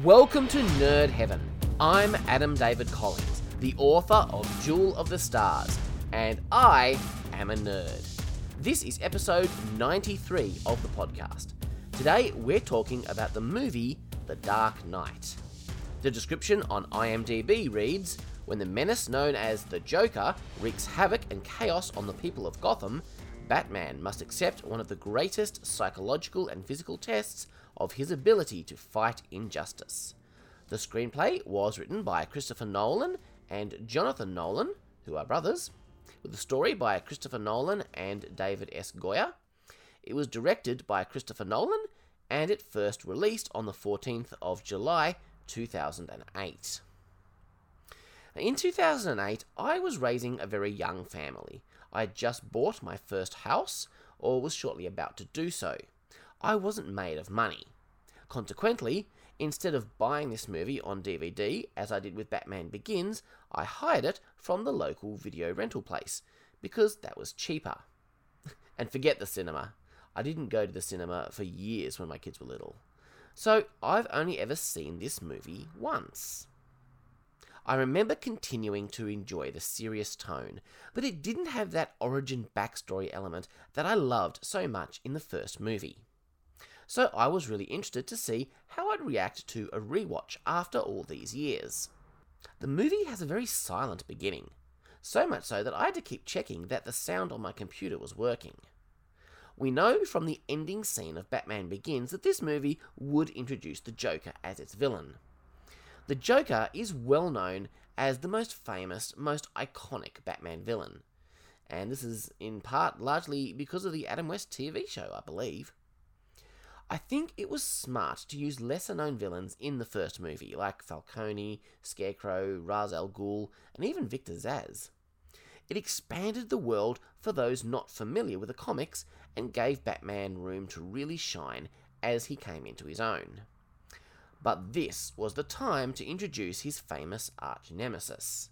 Welcome to Nerd Heaven. I'm Adam David Collins, the author of Jewel of the Stars, and I am a nerd. This is episode 93 of the podcast. Today we're talking about the movie The Dark Knight. The description on IMDb reads When the menace known as the Joker wreaks havoc and chaos on the people of Gotham, Batman must accept one of the greatest psychological and physical tests of his ability to fight injustice. The screenplay was written by Christopher Nolan and Jonathan Nolan, who are brothers, with a story by Christopher Nolan and David S. Goyer. It was directed by Christopher Nolan and it first released on the 14th of July 2008. In 2008, I was raising a very young family. I had just bought my first house, or was shortly about to do so. I wasn't made of money. Consequently, instead of buying this movie on DVD, as I did with Batman Begins, I hired it from the local video rental place, because that was cheaper. and forget the cinema. I didn't go to the cinema for years when my kids were little. So I've only ever seen this movie once. I remember continuing to enjoy the serious tone, but it didn't have that origin backstory element that I loved so much in the first movie. So I was really interested to see how I'd react to a rewatch after all these years. The movie has a very silent beginning, so much so that I had to keep checking that the sound on my computer was working. We know from the ending scene of Batman Begins that this movie would introduce the Joker as its villain. The Joker is well known as the most famous, most iconic Batman villain, and this is in part largely because of the Adam West TV show, I believe. I think it was smart to use lesser known villains in the first movie, like Falcone, Scarecrow, Ra's al Ghul, and even Victor Zsasz. It expanded the world for those not familiar with the comics and gave Batman room to really shine as he came into his own. But this was the time to introduce his famous arch nemesis.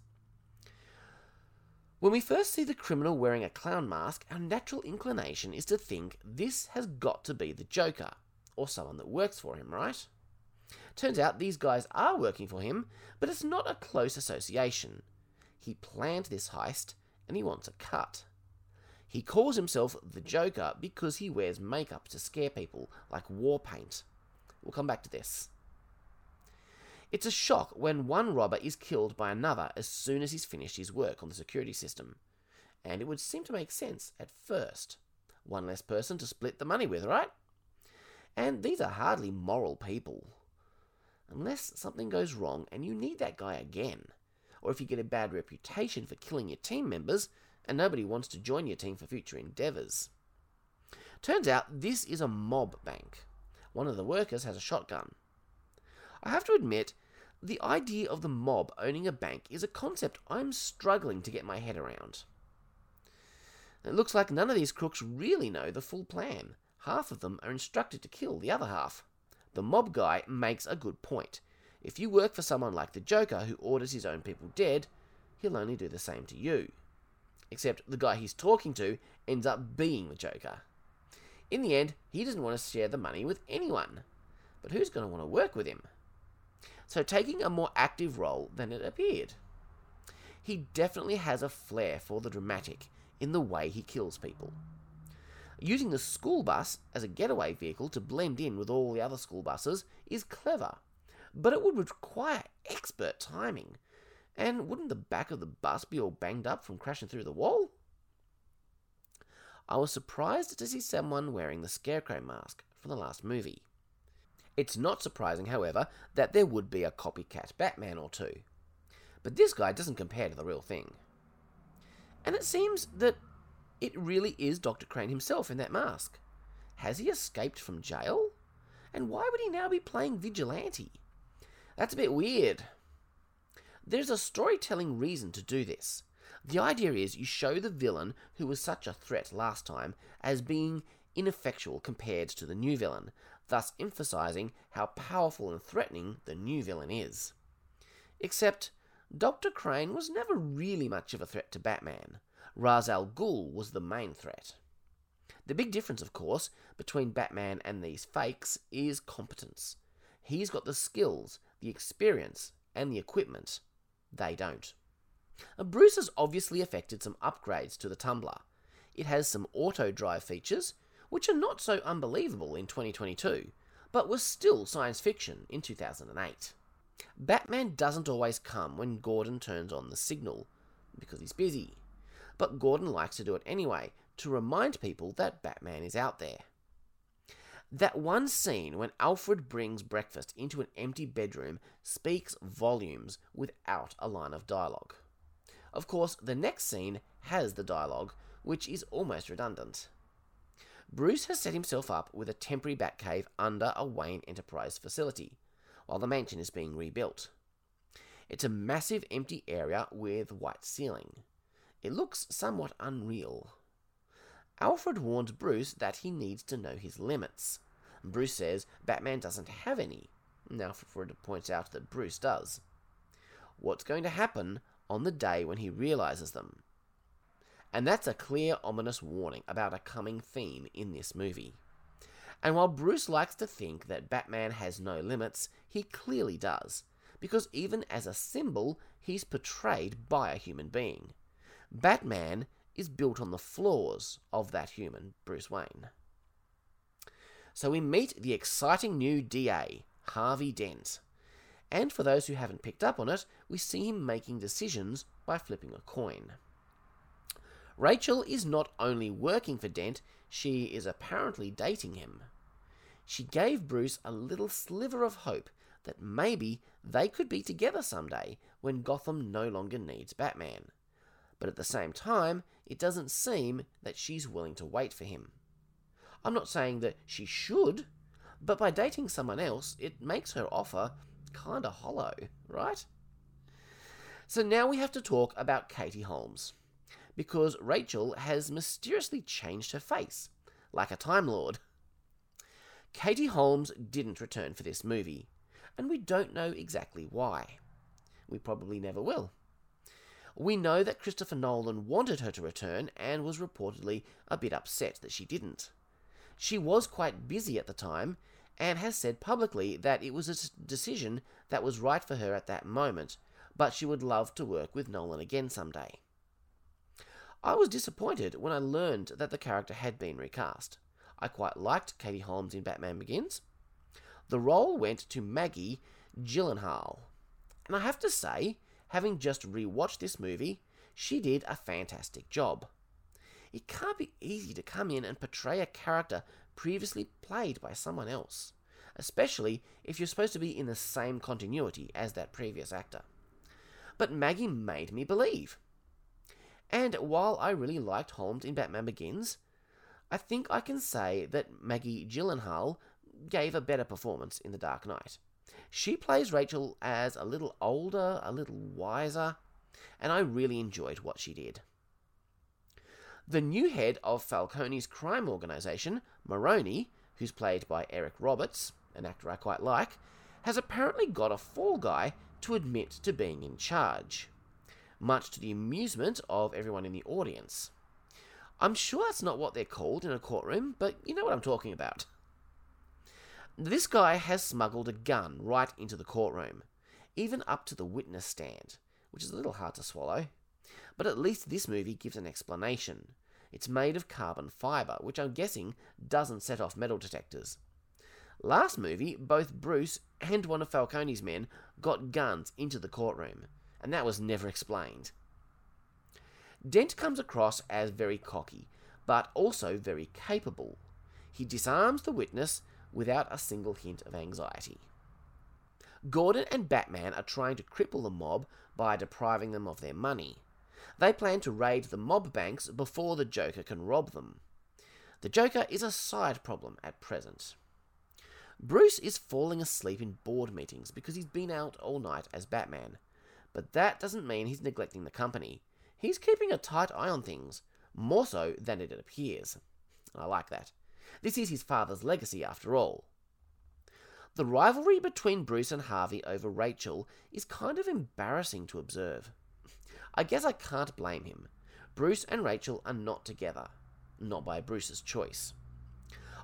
When we first see the criminal wearing a clown mask, our natural inclination is to think this has got to be the Joker, or someone that works for him, right? Turns out these guys are working for him, but it's not a close association. He planned this heist, and he wants a cut. He calls himself the Joker because he wears makeup to scare people, like war paint. We'll come back to this. It's a shock when one robber is killed by another as soon as he's finished his work on the security system. And it would seem to make sense at first. One less person to split the money with, right? And these are hardly moral people. Unless something goes wrong and you need that guy again. Or if you get a bad reputation for killing your team members and nobody wants to join your team for future endeavours. Turns out this is a mob bank. One of the workers has a shotgun. I have to admit, the idea of the mob owning a bank is a concept I'm struggling to get my head around. It looks like none of these crooks really know the full plan. Half of them are instructed to kill the other half. The mob guy makes a good point. If you work for someone like the Joker who orders his own people dead, he'll only do the same to you. Except the guy he's talking to ends up being the Joker. In the end, he doesn't want to share the money with anyone. But who's going to want to work with him? so taking a more active role than it appeared. He definitely has a flair for the dramatic in the way he kills people. Using the school bus as a getaway vehicle to blend in with all the other school buses is clever, but it would require expert timing. And wouldn't the back of the bus be all banged up from crashing through the wall? I was surprised to see someone wearing the Scarecrow mask from the last movie. It's not surprising, however, that there would be a copycat Batman or two. But this guy doesn't compare to the real thing. And it seems that it really is Dr. Crane himself in that mask. Has he escaped from jail? And why would he now be playing vigilante? That's a bit weird. There's a storytelling reason to do this. The idea is you show the villain who was such a threat last time as being ineffectual compared to the new villain, thus emphasizing how powerful and threatening the new villain is. Except, Dr. Crane was never really much of a threat to Batman. Ra's al Ghul was the main threat. The big difference, of course, between Batman and these fakes is competence. he's got the skills, the experience, and the equipment. They don't. Uh, Bruce has obviously affected some upgrades to the Tumbler. It has some auto drive features, which are not so unbelievable in 2022, but was still science fiction in 2008. Batman doesn't always come when Gordon turns on the signal, because he's busy. But Gordon likes to do it anyway, to remind people that Batman is out there. That one scene when Alfred brings breakfast into an empty bedroom speaks volumes without a line of dialogue. Of course, the next scene has the dialogue, which is almost redundant. Bruce has set himself up with a temporary Batcave under a Wayne Enterprise facility, while the mansion is being rebuilt. It's a massive empty area with white ceiling. It looks somewhat unreal. Alfred warns Bruce that he needs to know his limits. Bruce says Batman doesn't have any. Now Alfred points out that Bruce does. What's going to happen on the day when he realizes them? And that's a clear, ominous warning about a coming theme in this movie. And while Bruce likes to think that Batman has no limits, he clearly does, because even as a symbol, he's portrayed by a human being. Batman is built on the flaws of that human, Bruce Wayne. So we meet the exciting new DA, Harvey Dent. And for those who haven't picked up on it, we see him making decisions by flipping a coin. Rachel is not only working for Dent, she is apparently dating him. She gave Bruce a little sliver of hope that maybe they could be together someday when Gotham no longer needs Batman but at the same time, it doesn't seem that she's willing to wait for him. I'm not saying that she should, but by dating someone else, it makes her offer kinda hollow, right? So now we have to talk about Katie Holmes, because Rachel has mysteriously changed her face, like a Time Lord. Katie Holmes didn't return for this movie, and we don't know exactly why. We probably never will. We know that Christopher Nolan wanted her to return and was reportedly a bit upset that she didn't. She was quite busy at the time and has said publicly that it was a decision that was right for her at that moment, but she would love to work with Nolan again someday. I was disappointed when I learned that the character had been recast. I quite liked Katie Holmes in Batman Begins. The role went to Maggie Gyllenhaal. And I have to say, having just rewatched this movie, she did a fantastic job. It can't be easy to come in and portray a character previously played by someone else, especially if you're supposed to be in the same continuity as that previous actor. But Maggie made me believe. And while I really liked Holmes in Batman Begins, I think I can say that Maggie Gyllenhaal gave a better performance in The Dark Knight. She plays Rachel as a little older, a little wiser, and I really enjoyed what she did. The new head of Falcone's crime organization, Maroni, who's played by Eric Roberts, an actor I quite like, has apparently got a fall guy to admit to being in charge, much to the amusement of everyone in the audience. I'm sure that's not what they're called in a courtroom, but you know what I'm talking about. This guy has smuggled a gun right into the courtroom, even up to the witness stand, which is a little hard to swallow. But at least this movie gives an explanation. It's made of carbon fibre, which I'm guessing doesn't set off metal detectors. Last movie, both Bruce and one of Falcone's men got guns into the courtroom, and that was never explained. Dent comes across as very cocky, but also very capable. He disarms the witness without a single hint of anxiety. Gordon and Batman are trying to cripple the mob by depriving them of their money. They plan to raid the mob banks before the Joker can rob them. The Joker is a side problem at present. Bruce is falling asleep in board meetings because he's been out all night as Batman. But that doesn't mean he's neglecting the company. He's keeping a tight eye on things, more so than it appears. I like that. This is his father's legacy, after all. The rivalry between Bruce and Harvey over Rachel is kind of embarrassing to observe. I guess I can't blame him. Bruce and Rachel are not together, not by Bruce's choice.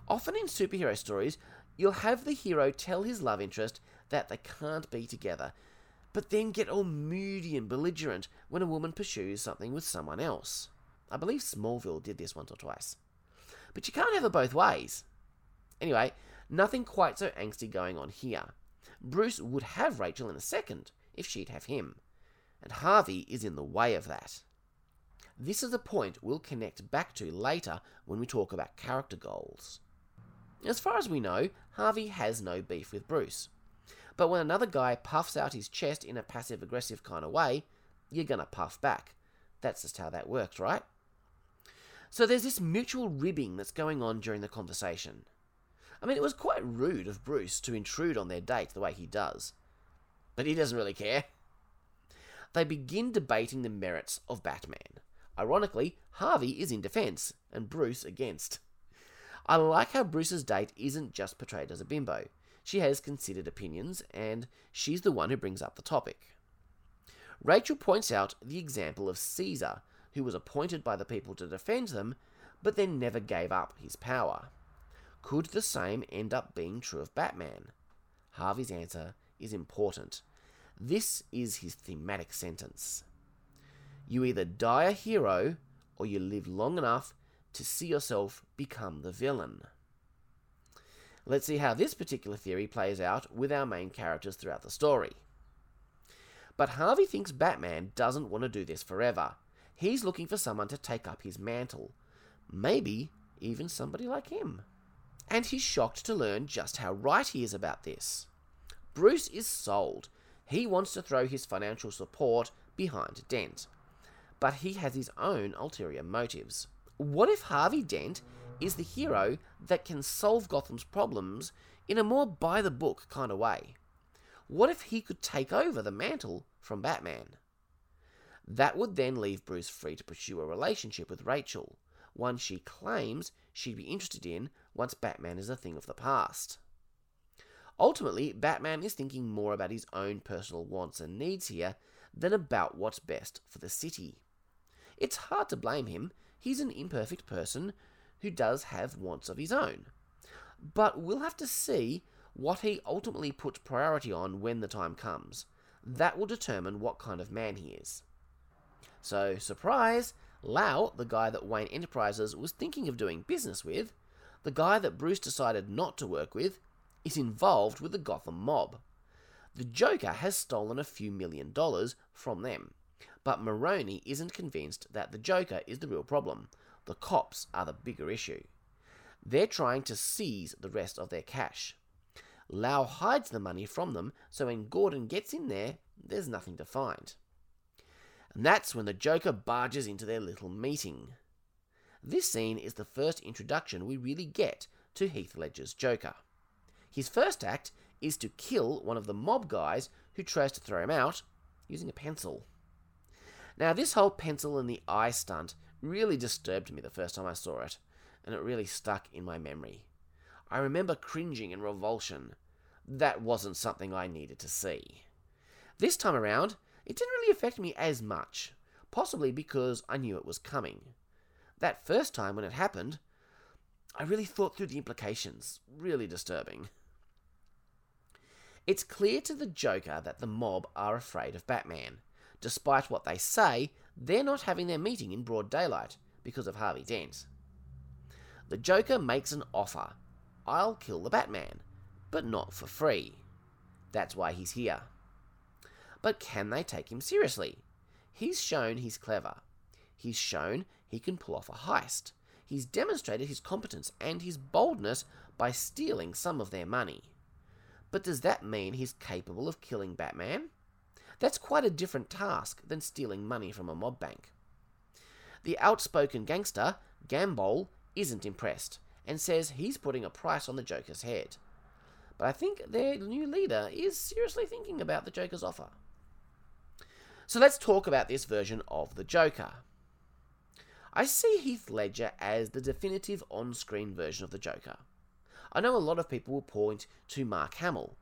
Often in superhero stories, You'll have the hero tell his love interest that they can't be together, but then get all moody and belligerent when a woman pursues something with someone else. I believe Smallville did this once or twice. But you can't have it both ways. Anyway, nothing quite so angsty going on here. Bruce would have Rachel in a second if she'd have him, and Harvey is in the way of that. This is a point we'll connect back to later when we talk about character goals. As far as we know, Harvey has no beef with Bruce. But when another guy puffs out his chest in a passive aggressive kind of way, you're gonna puff back. That's just how that works, right? So there's this mutual ribbing that's going on during the conversation. I mean, it was quite rude of Bruce to intrude on their date the way he does. But he doesn't really care. They begin debating the merits of Batman. Ironically, Harvey is in defense and Bruce against. I like how Bruce's date isn't just portrayed as a bimbo. She has considered opinions, and she's the one who brings up the topic. Rachel points out the example of Caesar, who was appointed by the people to defend them, but then never gave up his power. Could the same end up being true of Batman? Harvey's answer is important. This is his thematic sentence. You either die a hero or you live long enough to see yourself become the villain. Let's see how this particular theory plays out with our main characters throughout the story. But Harvey thinks Batman doesn't want to do this forever. He's looking for someone to take up his mantle. Maybe even somebody like him. And he's shocked to learn just how right he is about this. Bruce is sold. He wants to throw his financial support behind Dent but he has his own ulterior motives. What if Harvey Dent is the hero that can solve Gotham's problems in a more by the book kind of way? What if he could take over the mantle from Batman? That would then leave Bruce free to pursue a relationship with Rachel, one she claims she'd be interested in once Batman is a thing of the past. Ultimately, Batman is thinking more about his own personal wants and needs here than about what's best for the city. It's hard to blame him. He's an imperfect person who does have wants of his own. But we'll have to see what he ultimately puts priority on when the time comes. That will determine what kind of man he is. So, surprise, Lau, the guy that Wayne Enterprises was thinking of doing business with, the guy that Bruce decided not to work with, is involved with the Gotham mob. The Joker has stolen a few million dollars from them. But Maroni isn't convinced that the Joker is the real problem. The cops are the bigger issue. They're trying to seize the rest of their cash. Lau hides the money from them, so when Gordon gets in there, there's nothing to find. And that's when the Joker barges into their little meeting. This scene is the first introduction we really get to Heath Ledger's Joker. His first act is to kill one of the mob guys who tries to throw him out using a pencil. Now, this whole pencil in the eye stunt really disturbed me the first time I saw it, and it really stuck in my memory. I remember cringing in revulsion. That wasn't something I needed to see. This time around, it didn't really affect me as much, possibly because I knew it was coming. That first time when it happened, I really thought through the implications. Really disturbing. It's clear to the Joker that the mob are afraid of Batman, Despite what they say, they're not having their meeting in broad daylight because of Harvey Dent. The Joker makes an offer I'll kill the Batman, but not for free. That's why he's here. But can they take him seriously? He's shown he's clever. He's shown he can pull off a heist. He's demonstrated his competence and his boldness by stealing some of their money. But does that mean he's capable of killing Batman? That's quite a different task than stealing money from a mob bank. The outspoken gangster, Gambol, isn't impressed and says he's putting a price on the Joker's head. But I think their new leader is seriously thinking about the Joker's offer. So let's talk about this version of the Joker. I see Heath Ledger as the definitive on screen version of the Joker. I know a lot of people will point to Mark Hamill,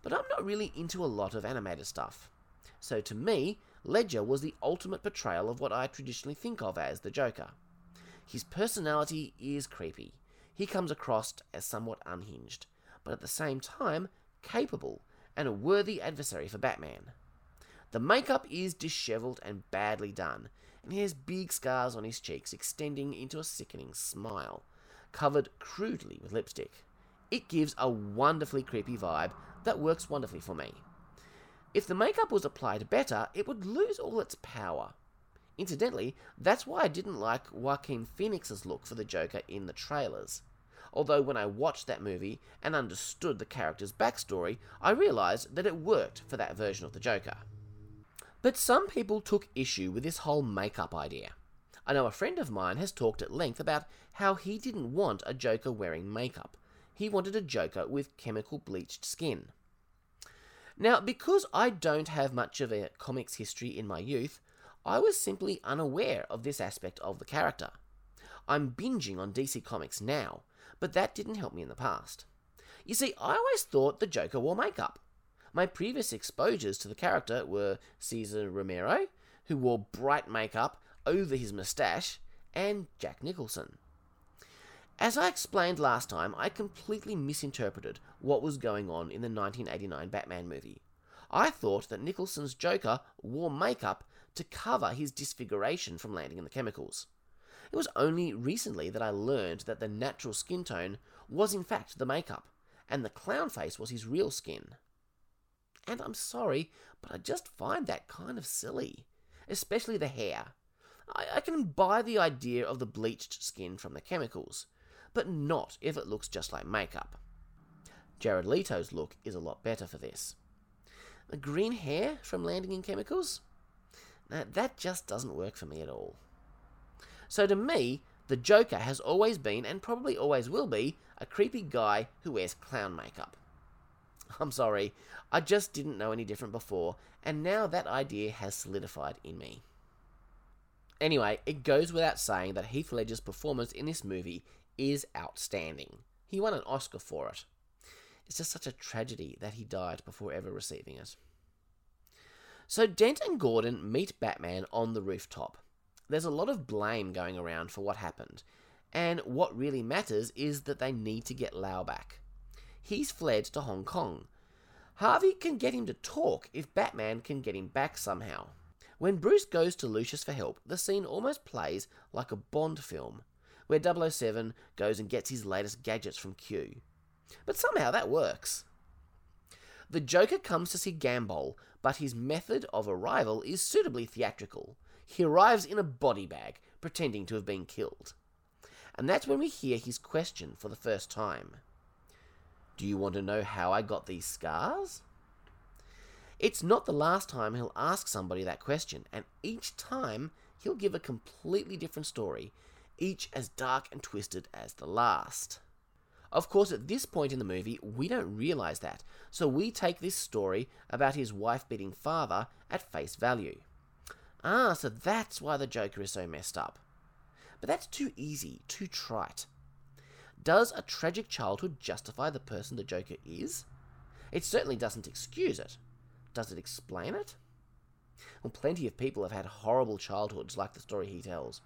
but I'm not really into a lot of animated stuff. So to me, Ledger was the ultimate portrayal of what I traditionally think of as the Joker. His personality is creepy. He comes across as somewhat unhinged, but at the same time, capable and a worthy adversary for Batman. The makeup is disheveled and badly done, and he has big scars on his cheeks extending into a sickening smile, covered crudely with lipstick. It gives a wonderfully creepy vibe that works wonderfully for me. If the makeup was applied better, it would lose all its power. Incidentally, that's why I didn't like Joaquin Phoenix's look for the Joker in the trailers. Although when I watched that movie and understood the character's backstory, I realised that it worked for that version of the Joker. But some people took issue with this whole makeup idea. I know a friend of mine has talked at length about how he didn't want a Joker wearing makeup. He wanted a Joker with chemical bleached skin. Now, because I don't have much of a comics history in my youth, I was simply unaware of this aspect of the character. I'm binging on DC Comics now, but that didn't help me in the past. You see, I always thought the Joker wore makeup. My previous exposures to the character were Cesar Romero, who wore bright makeup over his moustache, and Jack Nicholson. As I explained last time, I completely misinterpreted what was going on in the 1989 Batman movie. I thought that Nicholson's Joker wore makeup to cover his disfiguration from landing in the chemicals. It was only recently that I learned that the natural skin tone was in fact the makeup, and the clown face was his real skin. And I'm sorry, but I just find that kind of silly, especially the hair. I, I can buy the idea of the bleached skin from the chemicals, but not if it looks just like makeup. Jared Leto's look is a lot better for this. The green hair from landing in chemicals? Now, that just doesn't work for me at all. So to me, the Joker has always been, and probably always will be, a creepy guy who wears clown makeup. I'm sorry, I just didn't know any different before, and now that idea has solidified in me. Anyway, it goes without saying that Heath Ledger's performance in this movie is outstanding. He won an Oscar for it. It's just such a tragedy that he died before ever receiving it. So Dent and Gordon meet Batman on the rooftop. There's a lot of blame going around for what happened, and what really matters is that they need to get Lau back. He's fled to Hong Kong. Harvey can get him to talk if Batman can get him back somehow. When Bruce goes to Lucius for help, the scene almost plays like a Bond film, where 007 goes and gets his latest gadgets from Q. But somehow that works. The Joker comes to see Gambol, but his method of arrival is suitably theatrical. He arrives in a body bag, pretending to have been killed. And that's when we hear his question for the first time Do you want to know how I got these scars? It's not the last time he'll ask somebody that question, and each time he'll give a completely different story, each as dark and twisted as the last. Of course, at this point in the movie, we don't realize that, so we take this story about his wife beating father at face value. Ah, so that's why the Joker is so messed up. But that's too easy, too trite. Does a tragic childhood justify the person the Joker is? It certainly doesn't excuse it. Does it explain it? Well, plenty of people have had horrible childhoods, like the story he tells,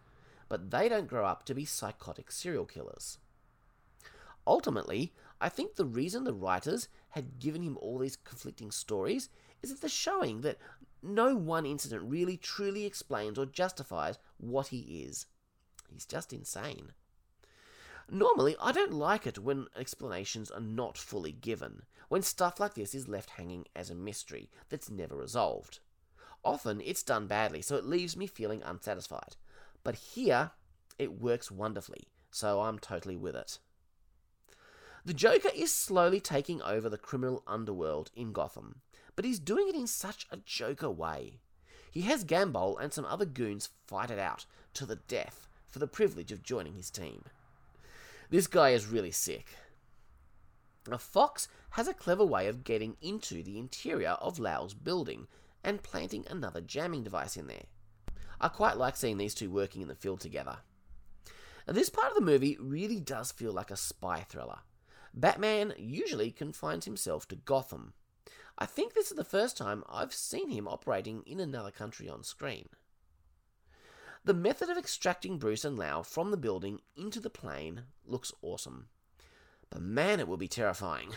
but they don't grow up to be psychotic serial killers. Ultimately, I think the reason the writers had given him all these conflicting stories is that they're showing that no one incident really truly explains or justifies what he is. He's just insane. Normally, I don't like it when explanations are not fully given, when stuff like this is left hanging as a mystery that's never resolved. Often it's done badly, so it leaves me feeling unsatisfied. But here, it works wonderfully, so I'm totally with it. The Joker is slowly taking over the criminal underworld in Gotham, but he's doing it in such a Joker way. He has Gambol and some other goons fight it out to the death for the privilege of joining his team. This guy is really sick. A Fox has a clever way of getting into the interior of Lau's building and planting another jamming device in there. I quite like seeing these two working in the field together. Now, this part of the movie really does feel like a spy thriller. Batman usually confines himself to Gotham. I think this is the first time I've seen him operating in another country on screen. The method of extracting Bruce and Lau from the building into the plane looks awesome. But man, it will be terrifying.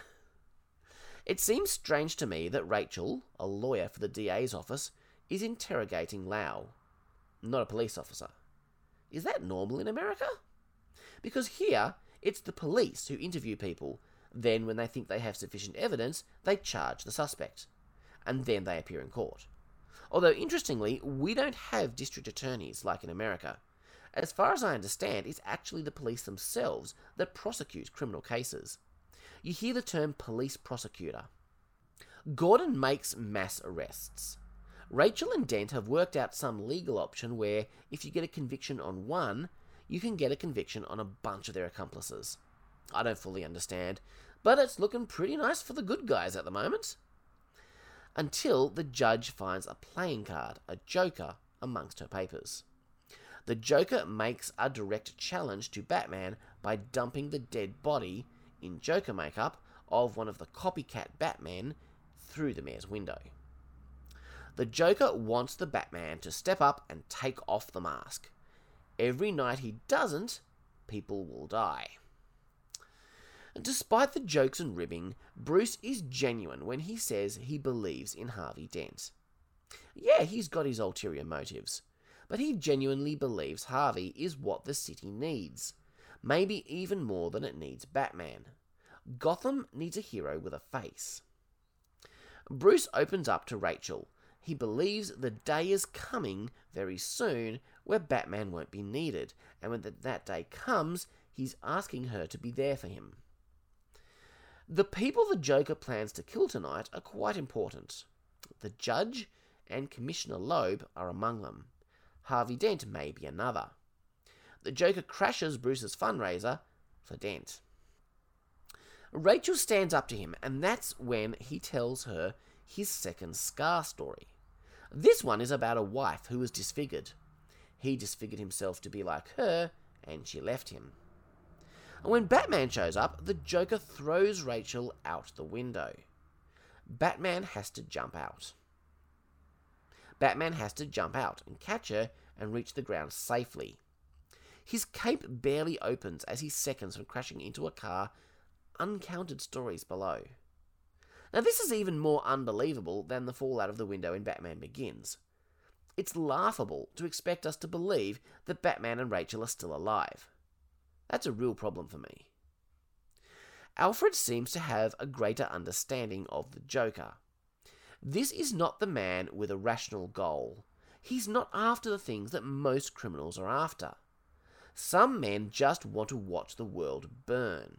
It seems strange to me that Rachel, a lawyer for the DA's office, is interrogating Lau, not a police officer. Is that normal in America? Because here, it's the police who interview people. Then, when they think they have sufficient evidence, they charge the suspect. And then they appear in court. Although, interestingly, we don't have district attorneys like in America. As far as I understand, it's actually the police themselves that prosecute criminal cases. You hear the term police prosecutor. Gordon makes mass arrests. Rachel and Dent have worked out some legal option where, if you get a conviction on one, you can get a conviction on a bunch of their accomplices. I don't fully understand, but it's looking pretty nice for the good guys at the moment. Until the judge finds a playing card, a joker, amongst her papers. The Joker makes a direct challenge to Batman by dumping the dead body in Joker makeup of one of the copycat Batmen through the mayor's window. The Joker wants the Batman to step up and take off the mask. Every night he doesn't, people will die. Despite the jokes and ribbing, Bruce is genuine when he says he believes in Harvey Dent. Yeah, he's got his ulterior motives, but he genuinely believes Harvey is what the city needs, maybe even more than it needs Batman. Gotham needs a hero with a face. Bruce opens up to Rachel. He believes the day is coming very soon where Batman won't be needed, and when that day comes, he's asking her to be there for him. The people the Joker plans to kill tonight are quite important. The judge and Commissioner Loeb are among them. Harvey Dent may be another. The Joker crashes Bruce's fundraiser for Dent. Rachel stands up to him, and that's when he tells her his second scar story. This one is about a wife who was disfigured. He disfigured himself to be like her, and she left him. When Batman shows up, the Joker throws Rachel out the window. Batman has to jump out. Batman has to jump out and catch her and reach the ground safely. His cape barely opens as he seconds from crashing into a car uncounted stories below. Now, this is even more unbelievable than the fall out of the window in Batman Begins. It's laughable to expect us to believe that Batman and Rachel are still alive. That's a real problem for me. Alfred seems to have a greater understanding of the Joker. This is not the man with a rational goal. He's not after the things that most criminals are after. Some men just want to watch the world burn.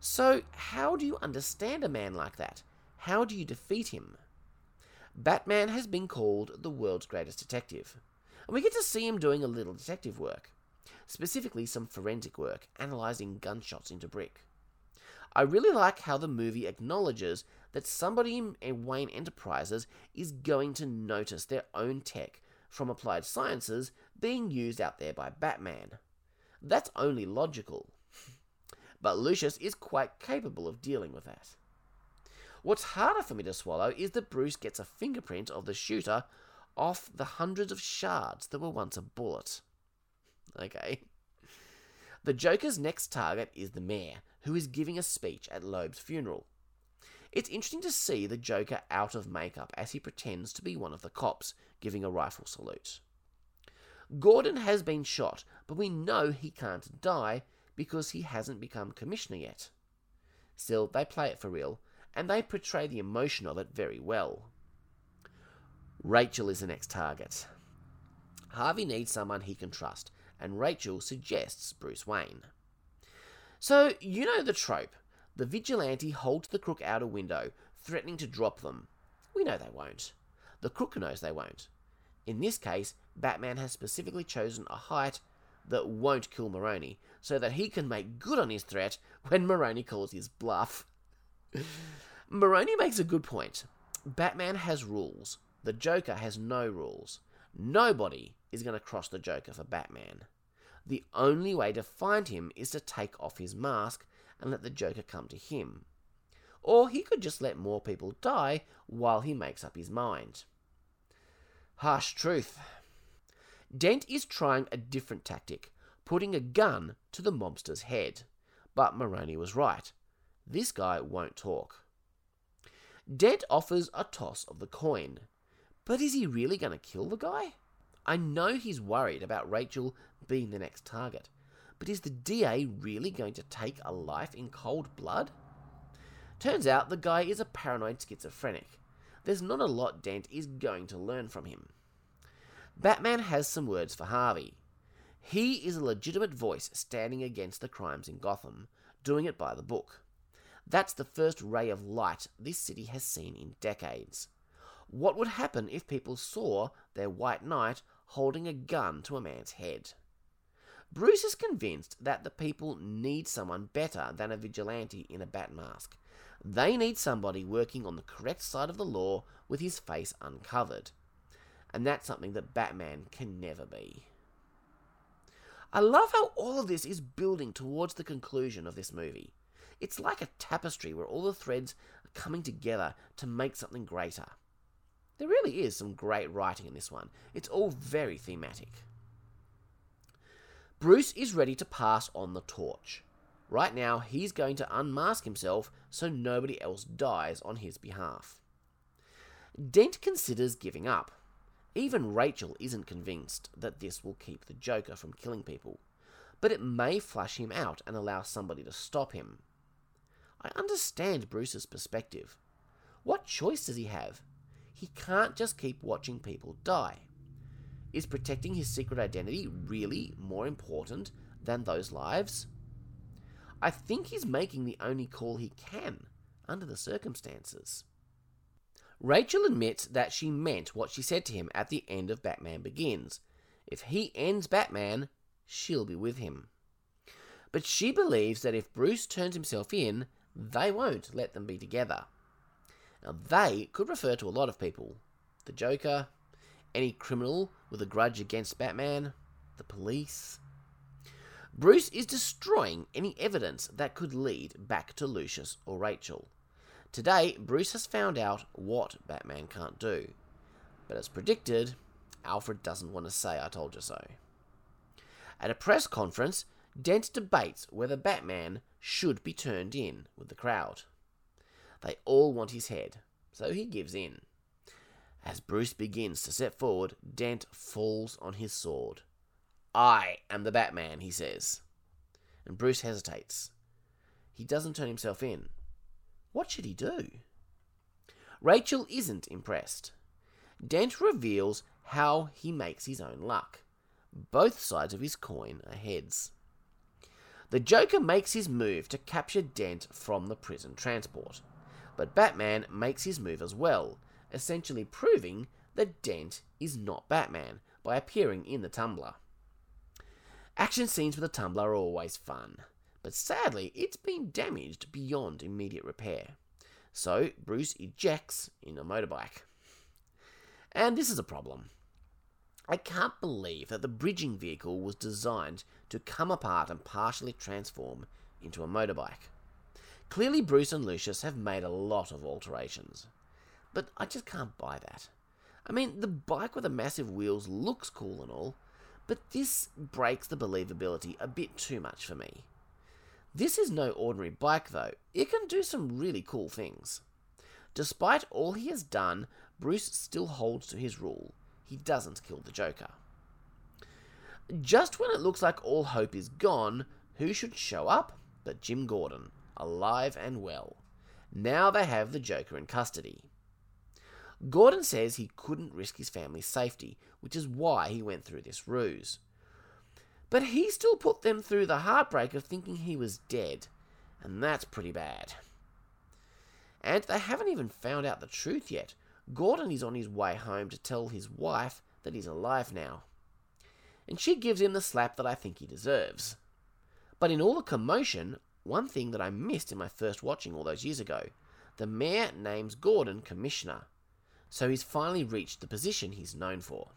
So, how do you understand a man like that? How do you defeat him? Batman has been called the world's greatest detective, and we get to see him doing a little detective work, specifically some forensic work, analysing gunshots into brick. I really like how the movie acknowledges that somebody in Wayne Enterprises is going to notice their own tech from applied sciences being used out there by Batman. That's only logical but Lucius is quite capable of dealing with that. What's harder for me to swallow is that Bruce gets a fingerprint of the shooter off the hundreds of shards that were once a bullet. Okay. The Joker's next target is the mayor, who is giving a speech at Loeb's funeral. It's interesting to see the Joker out of makeup as he pretends to be one of the cops, giving a rifle salute. Gordon has been shot, but we know he can't die because he hasn't become commissioner yet. Still, they play it for real, and they portray the emotion of it very well. Rachel is the next target. Harvey needs someone he can trust, and Rachel suggests Bruce Wayne. So, you know the trope. The vigilante holds the crook out a window, threatening to drop them. We know they won't. The crook knows they won't. In this case, Batman has specifically chosen a height that won't kill Maroni, so that he can make good on his threat when Maroni calls his bluff. Maroni makes a good point. Batman has rules. The Joker has no rules. Nobody is going to cross the Joker for Batman. The only way to find him is to take off his mask and let the Joker come to him. Or he could just let more people die while he makes up his mind. Harsh truth. Dent is trying a different tactic, putting a gun to the mobster's head. but Maroni was right. This guy won't talk. Dent offers a toss of the coin. But is he really going to kill the guy? I know he's worried about Rachel being the next target, but is the DA really going to take a life in cold blood? Turns out the guy is a paranoid schizophrenic. There's not a lot Dent is going to learn from him. Batman has some words for Harvey. He is a legitimate voice standing against the crimes in Gotham, doing it by the book. That's the first ray of light this city has seen in decades. What would happen if people saw their White Knight holding a gun to a man's head? Bruce is convinced that the people need someone better than a vigilante in a bat mask. They need somebody working on the correct side of the law with his face uncovered. And that's something that Batman can never be. I love how all of this is building towards the conclusion of this movie. It's like a tapestry where all the threads are coming together to make something greater. There really is some great writing in this one. It's all very thematic. Bruce is ready to pass on the torch. Right now, he's going to unmask himself so nobody else dies on his behalf. Dent considers giving up. Even Rachel isn't convinced that this will keep the Joker from killing people, but it may flush him out and allow somebody to stop him. I understand Bruce's perspective. What choice does he have? He can't just keep watching people die. Is protecting his secret identity really more important than those lives? I think he's making the only call he can under the circumstances. Rachel admits that she meant what she said to him at the end of Batman Begins. If he ends Batman, she'll be with him. But she believes that if Bruce turns himself in, they won't let them be together. Now, they could refer to a lot of people the Joker, any criminal with a grudge against Batman, the police. Bruce is destroying any evidence that could lead back to Lucius or Rachel. Today, Bruce has found out what Batman can't do. But as predicted, Alfred doesn't want to say I told you so. At a press conference, Dent debates whether Batman should be turned in with the crowd. They all want his head, so he gives in. As Bruce begins to step forward, Dent falls on his sword. I am the Batman, he says. And Bruce hesitates. He doesn't turn himself in. What should he do? Rachel isn't impressed. Dent reveals how he makes his own luck. Both sides of his coin are heads. The Joker makes his move to capture Dent from the prison transport, but Batman makes his move as well, essentially proving that Dent is not Batman by appearing in the tumbler. Action scenes with the tumbler are always fun, but sadly it's been damaged beyond immediate repair. So Bruce ejects in a motorbike. And this is a problem. I can't believe that the bridging vehicle was designed to come apart and partially transform into a motorbike. Clearly, Bruce and Lucius have made a lot of alterations. But I just can't buy that. I mean, the bike with the massive wheels looks cool and all, but this breaks the believability a bit too much for me. This is no ordinary bike though, it can do some really cool things. Despite all he has done, Bruce still holds to his rule he doesn't kill the Joker. Just when it looks like all hope is gone, who should show up but Jim Gordon, alive and well. Now they have the Joker in custody. Gordon says he couldn't risk his family's safety, which is why he went through this ruse. But he still put them through the heartbreak of thinking he was dead, and that's pretty bad. And they haven't even found out the truth yet, Gordon is on his way home to tell his wife that he's alive now. And she gives him the slap that I think he deserves. But in all the commotion, one thing that I missed in my first watching all those years ago the mayor names Gordon commissioner. So he's finally reached the position he's known for.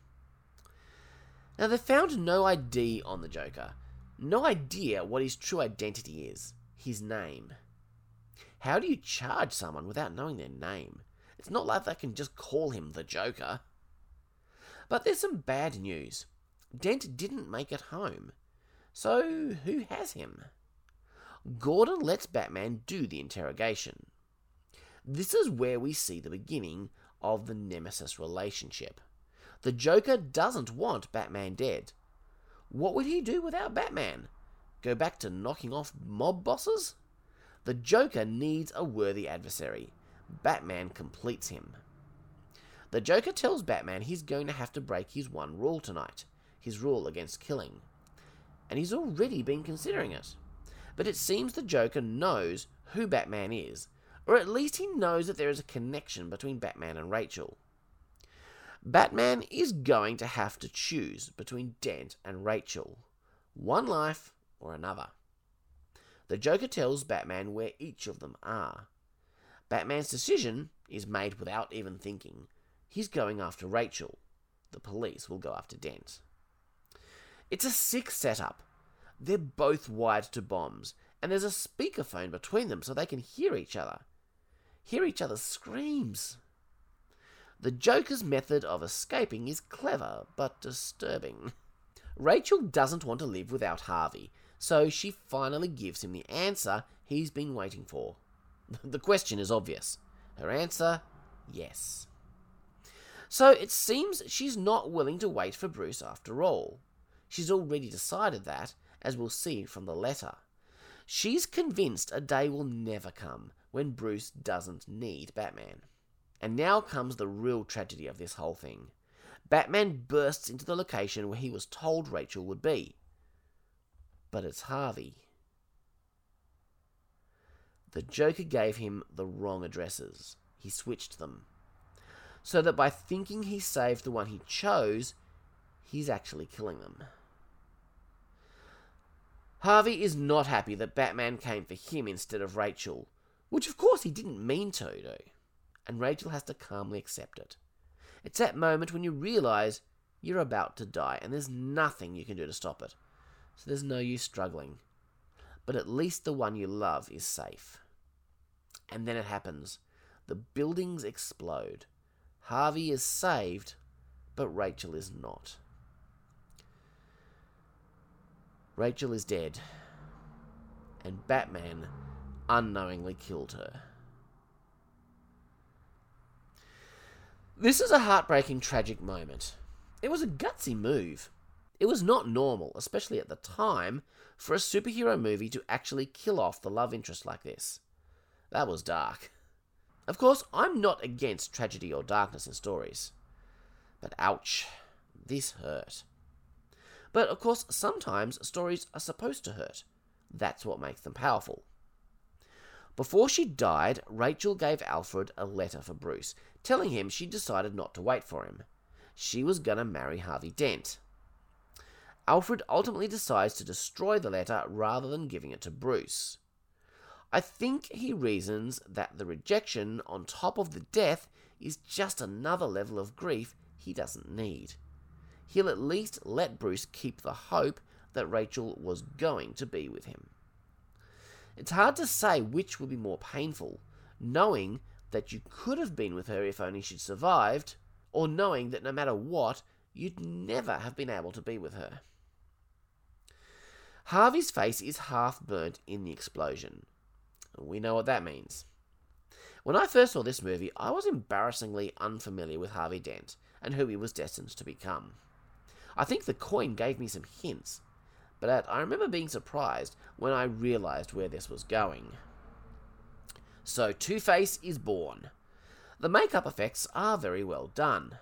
Now, they found no ID on the Joker, no idea what his true identity is his name. How do you charge someone without knowing their name? It's not like they can just call him the Joker. But there's some bad news. Dent didn't make it home. So who has him? Gordon lets Batman do the interrogation. This is where we see the beginning of the Nemesis relationship. The Joker doesn't want Batman dead. What would he do without Batman? Go back to knocking off mob bosses? The Joker needs a worthy adversary. Batman completes him. The Joker tells Batman he's going to have to break his one rule tonight his rule against killing. And he's already been considering it. But it seems the Joker knows who Batman is, or at least he knows that there is a connection between Batman and Rachel. Batman is going to have to choose between Dent and Rachel one life or another. The Joker tells Batman where each of them are. Batman's decision is made without even thinking. He's going after Rachel. The police will go after Dent. It's a sick setup. They're both wired to bombs, and there's a speakerphone between them so they can hear each other. Hear each other's screams. The Joker's method of escaping is clever but disturbing. Rachel doesn't want to live without Harvey, so she finally gives him the answer he's been waiting for. The question is obvious. Her answer yes. So it seems she's not willing to wait for Bruce after all. She's already decided that, as we'll see from the letter. She's convinced a day will never come when Bruce doesn't need Batman. And now comes the real tragedy of this whole thing. Batman bursts into the location where he was told Rachel would be. But it's Harvey. The Joker gave him the wrong addresses. He switched them. So that by thinking he saved the one he chose, he's actually killing them. Harvey is not happy that Batman came for him instead of Rachel, which of course he didn't mean to do, and Rachel has to calmly accept it. It's that moment when you realise you're about to die and there's nothing you can do to stop it, so there's no use struggling. But at least the one you love is safe. And then it happens. The buildings explode. Harvey is saved, but Rachel is not. Rachel is dead, and Batman unknowingly killed her. This is a heartbreaking, tragic moment. It was a gutsy move. It was not normal, especially at the time, for a superhero movie to actually kill off the love interest like this. That was dark. Of course, I'm not against tragedy or darkness in stories. But ouch, this hurt. But of course, sometimes stories are supposed to hurt. That's what makes them powerful. Before she died, Rachel gave Alfred a letter for Bruce, telling him she decided not to wait for him. She was gonna marry Harvey Dent. Alfred ultimately decides to destroy the letter rather than giving it to Bruce. I think he reasons that the rejection on top of the death is just another level of grief he doesn't need he'll at least let Bruce keep the hope that Rachel was going to be with him. It's hard to say which would be more painful, knowing that you could have been with her if only she'd survived, or knowing that no matter what, you'd never have been able to be with her. Harvey's face is half burnt in the explosion. We know what that means. When I first saw this movie, I was embarrassingly unfamiliar with Harvey Dent and who he was destined to become. I think the coin gave me some hints, but I remember being surprised when I realised where this was going. So Two Face is born. The makeup effects are very well done,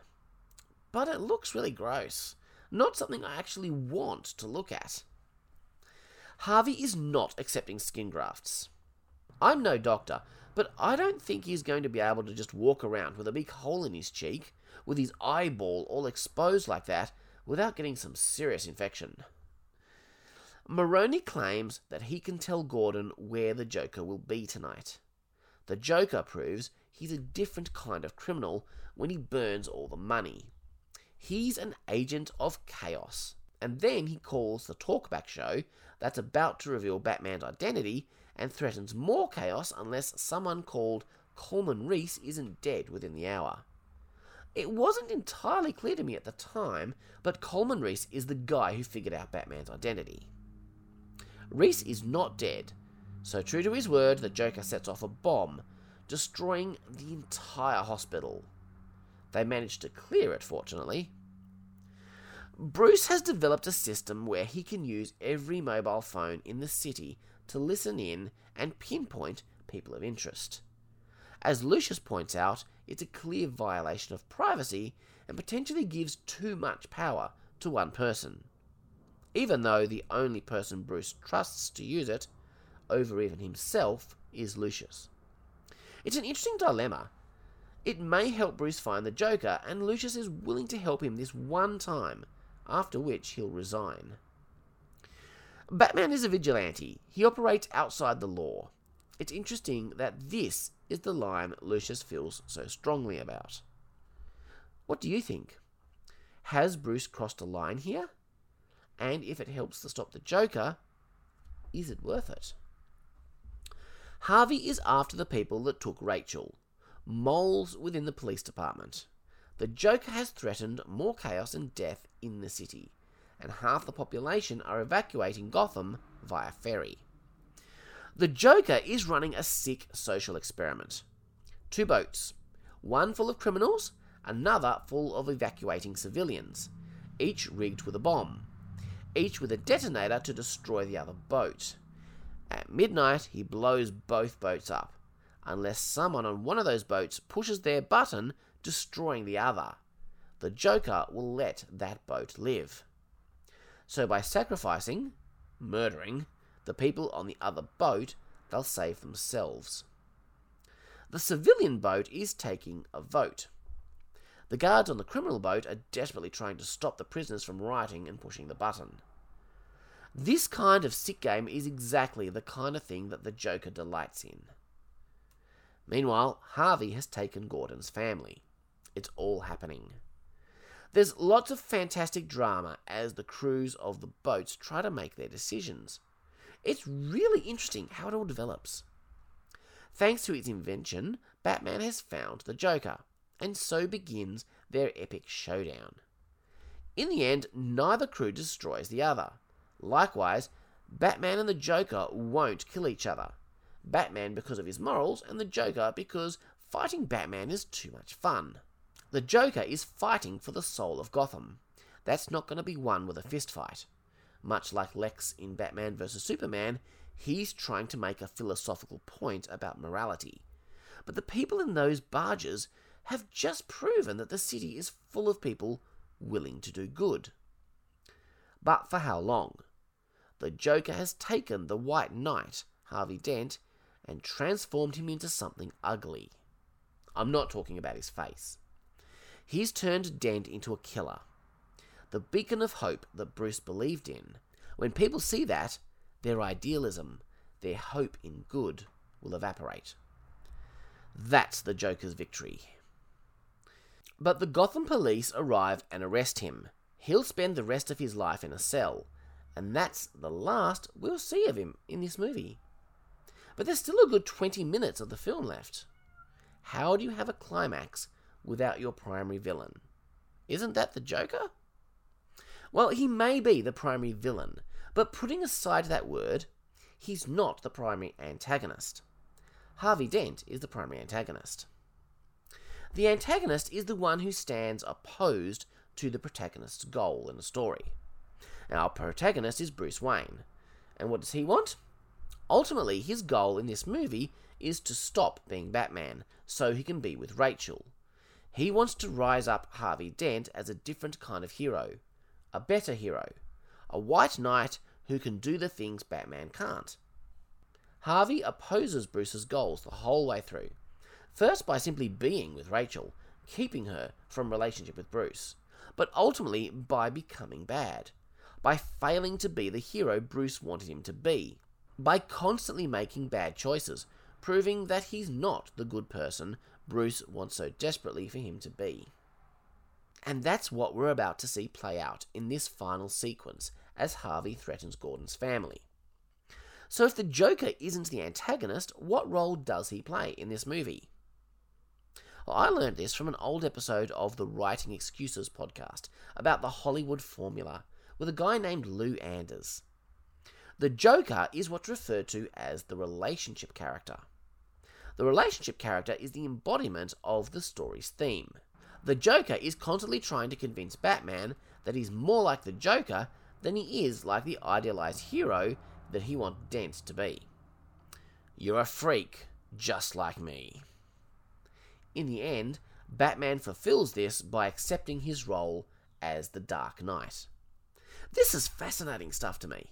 but it looks really gross. Not something I actually want to look at. Harvey is not accepting skin grafts. I'm no doctor, but I don't think he's going to be able to just walk around with a big hole in his cheek, with his eyeball all exposed like that, without getting some serious infection. Maroni claims that he can tell Gordon where the Joker will be tonight. The Joker proves he's a different kind of criminal when he burns all the money. He's an agent of chaos. And then he calls the talkback show that's about to reveal Batman's identity and threatens more chaos unless someone called Coleman Reese isn't dead within the hour. It wasn't entirely clear to me at the time, but Coleman Reese is the guy who figured out Batman's identity. Reese is not dead, So, true to his word, the Joker sets off a bomb, destroying the entire hospital. They manage to clear it, fortunately. Bruce has developed a system where he can use every mobile phone in the city to listen in and pinpoint people of interest. As Lucius points out, it's a clear violation of privacy and potentially gives too much power to one person. Even though the only person Bruce trusts to use it, over even himself, is Lucius. It's an interesting dilemma. It may help Bruce find the Joker, and Lucius is willing to help him this one time, after which he'll resign. Batman is a vigilante. He operates outside the law. It's interesting that this is the line Lucius feels so strongly about. What do you think? Has Bruce crossed a line here? And if it helps to stop the Joker, is it worth it? Harvey is after the people that took Rachel, moles within the police department. The Joker has threatened more chaos and death in the city, and half the population are evacuating Gotham via ferry. The Joker is running a sick social experiment. Two boats, one full of criminals, another full of evacuating civilians, each rigged with a bomb, each with a detonator to destroy the other boat. At midnight, he blows both boats up, unless someone on one of those boats pushes their button, destroying the other. The Joker will let that boat live. So, by sacrificing, murdering, the people on the other boat, they'll save themselves. The civilian boat is taking a vote. The guards on the criminal boat are desperately trying to stop the prisoners from rioting and pushing the button. This kind of sick game is exactly the kind of thing that the Joker delights in. Meanwhile, Harvey has taken Gordon's family. It's all happening. There's lots of fantastic drama as the crews of the boats try to make their decisions. It's really interesting how it all develops. Thanks to his invention, Batman has found the Joker, and so begins their epic showdown. In the end, neither crew destroys the other. Likewise, Batman and the Joker won't kill each other. Batman because of his morals, and the Joker because fighting Batman is too much fun. The Joker is fighting for the soul of Gotham. That's not going to be won with a fistfight. Much like Lex in Batman vs. Superman, he's trying to make a philosophical point about morality. But the people in those barges have just proven that the city is full of people willing to do good. But for how long? The Joker has taken the White Knight, Harvey Dent, and transformed him into something ugly. I'm not talking about his face. He's turned Dent into a killer, the beacon of hope that Bruce believed in. When people see that, their idealism, their hope in good, will evaporate. That's the Joker's victory. But the Gotham police arrive and arrest him. He'll spend the rest of his life in a cell, and that's the last we'll see of him in this movie. But there's still a good 20 minutes of the film left. How do you have a climax without your primary villain? Isn't that the Joker? Well, he may be the primary villain, but putting aside that word, he's not the primary antagonist. Harvey Dent is the primary antagonist. The antagonist is the one who stands opposed to the protagonist's goal in a story. Our protagonist is Bruce Wayne. And what does he want? Ultimately, his goal in this movie is to stop being Batman so he can be with Rachel. He wants to rise up Harvey Dent as a different kind of hero, a better hero, a white knight who can do the things Batman can't. Harvey opposes Bruce's goals the whole way through. First, by simply being with Rachel, keeping her from relationship with Bruce, but ultimately by becoming bad, by failing to be the hero Bruce wanted him to be, by constantly making bad choices, proving that he's not the good person Bruce wants so desperately for him to be. And that's what we're about to see play out in this final sequence as Harvey threatens Gordon's family. So, if the Joker isn't the antagonist, what role does he play in this movie? Well, I learned this from an old episode of the Writing Excuses podcast about the Hollywood formula with a guy named Lou Anders. The Joker is what's referred to as the relationship character. The relationship character is the embodiment of the story's theme. The Joker is constantly trying to convince Batman that he's more like the Joker than he is like the idealized hero that he wants Dent to be. You're a freak, just like me. In the end, Batman fulfills this by accepting his role as the Dark Knight. This is fascinating stuff to me.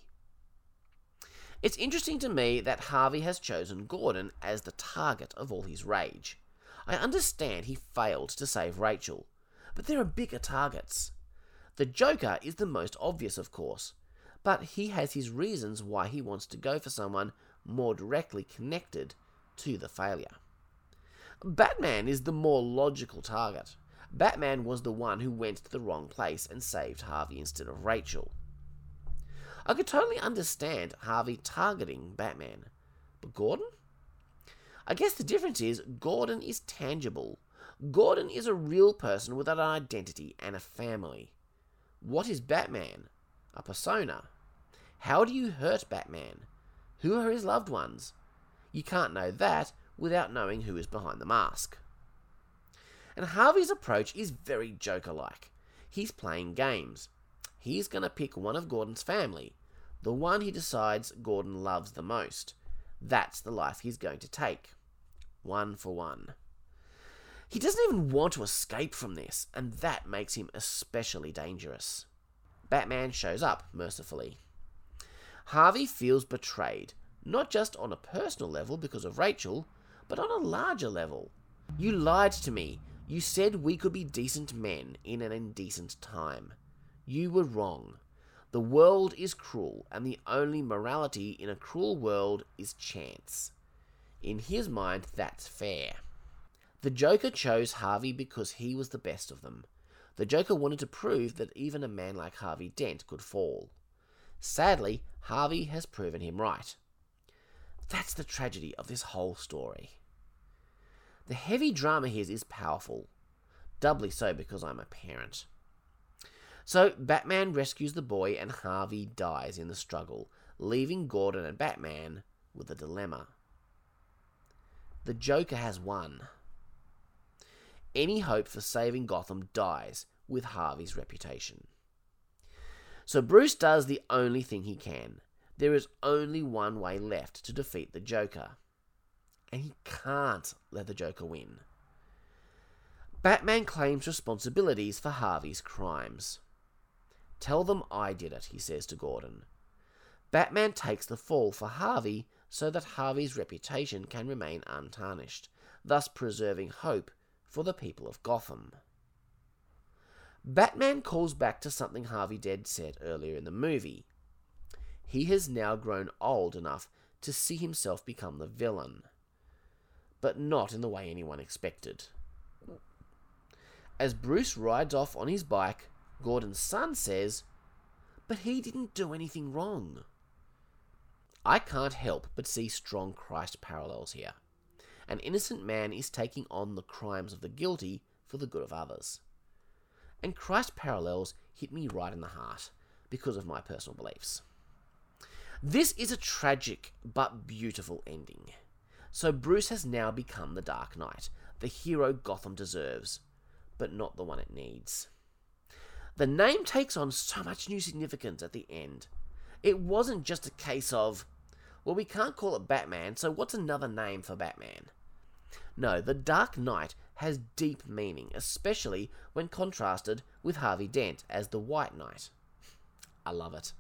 It's interesting to me that Harvey has chosen Gordon as the target of all his rage. I understand he failed to save Rachel, but there are bigger targets. The Joker is the most obvious, of course, but he has his reasons why he wants to go for someone more directly connected to the failure. Batman is the more logical target. Batman was the one who went to the wrong place and saved Harvey instead of Rachel. I could totally understand Harvey targeting Batman. But Gordon? I guess the difference is Gordon is tangible. Gordon is a real person with an identity and a family. What is Batman? A persona. How do you hurt Batman? Who are his loved ones? You can't know that without knowing who is behind the mask. And Harvey's approach is very Joker like. He's playing games he's going to pick one of Gordon's family, the one he decides Gordon loves the most. That's the life he's going to take. One for one. He doesn't even want to escape from this, and that makes him especially dangerous. Batman shows up, mercifully. Harvey feels betrayed, not just on a personal level because of Rachel, but on a larger level. You lied to me. You said we could be decent men in an indecent time. You were wrong. The world is cruel, and the only morality in a cruel world is chance. In his mind, that's fair. The Joker chose Harvey because he was the best of them. The Joker wanted to prove that even a man like Harvey Dent could fall. Sadly, Harvey has proven him right. That's the tragedy of this whole story. The heavy drama here is powerful, doubly so because I'm a parent. So Batman rescues the boy and Harvey dies in the struggle, leaving Gordon and Batman with a dilemma. The Joker has won. Any hope for saving Gotham dies with Harvey's reputation. So Bruce does the only thing he can. There is only one way left to defeat the Joker. And he can't let the Joker win. Batman claims responsibilities for Harvey's crimes. Tell them I did it, he says to Gordon. Batman takes the fall for Harvey so that Harvey's reputation can remain untarnished, thus preserving hope for the people of Gotham. Batman calls back to something Harvey Dent said earlier in the movie. He has now grown old enough to see himself become the villain, but not in the way anyone expected. As Bruce rides off on his bike, Gordon's son says, But he didn't do anything wrong. I can't help but see strong Christ parallels here. An innocent man is taking on the crimes of the guilty for the good of others. And Christ parallels hit me right in the heart because of my personal beliefs. This is a tragic but beautiful ending. So Bruce has now become the Dark Knight, the hero Gotham deserves, but not the one it needs. The name takes on so much new significance at the end. It wasn't just a case of, well, we can't call it Batman, so what's another name for Batman? No, the Dark Knight has deep meaning, especially when contrasted with Harvey Dent as the White Knight. I love it.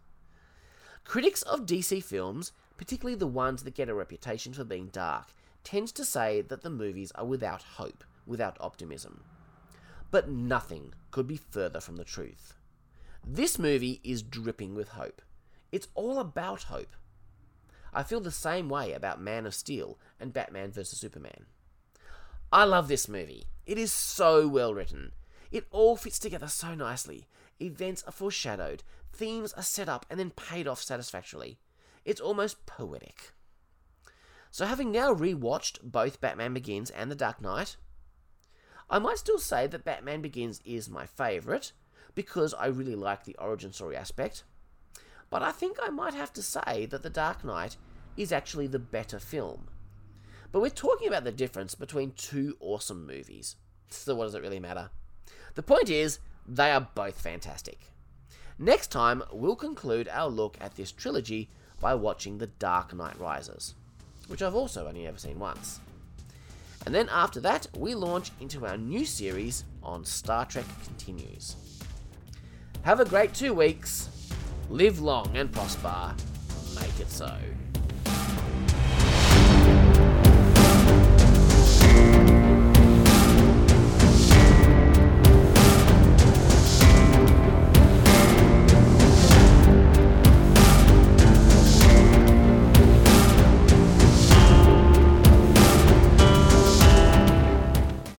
Critics of DC films, particularly the ones that get a reputation for being dark, tend to say that the movies are without hope, without optimism. But nothing could be further from the truth. This movie is dripping with hope. It's all about hope. I feel the same way about Man of Steel and Batman vs. Superman. I love this movie. It is so well written. It all fits together so nicely. Events are foreshadowed, themes are set up and then paid off satisfactorily. It's almost poetic. So, having now rewatched both Batman Begins and The Dark Knight, I might still say that Batman Begins is my favourite, because I really like the origin story aspect. but I think I might have to say that The Dark Knight is actually the better film. But we're talking about the difference between two awesome movies. So, what does it really matter? The point is, they are both fantastic. Next time, we'll conclude our look at this trilogy by watching The Dark Knight Rises, which I've also only ever seen once. And then after that, we launch into our new series on Star Trek Continues. Have a great two weeks. Live long and prosper. Make it so.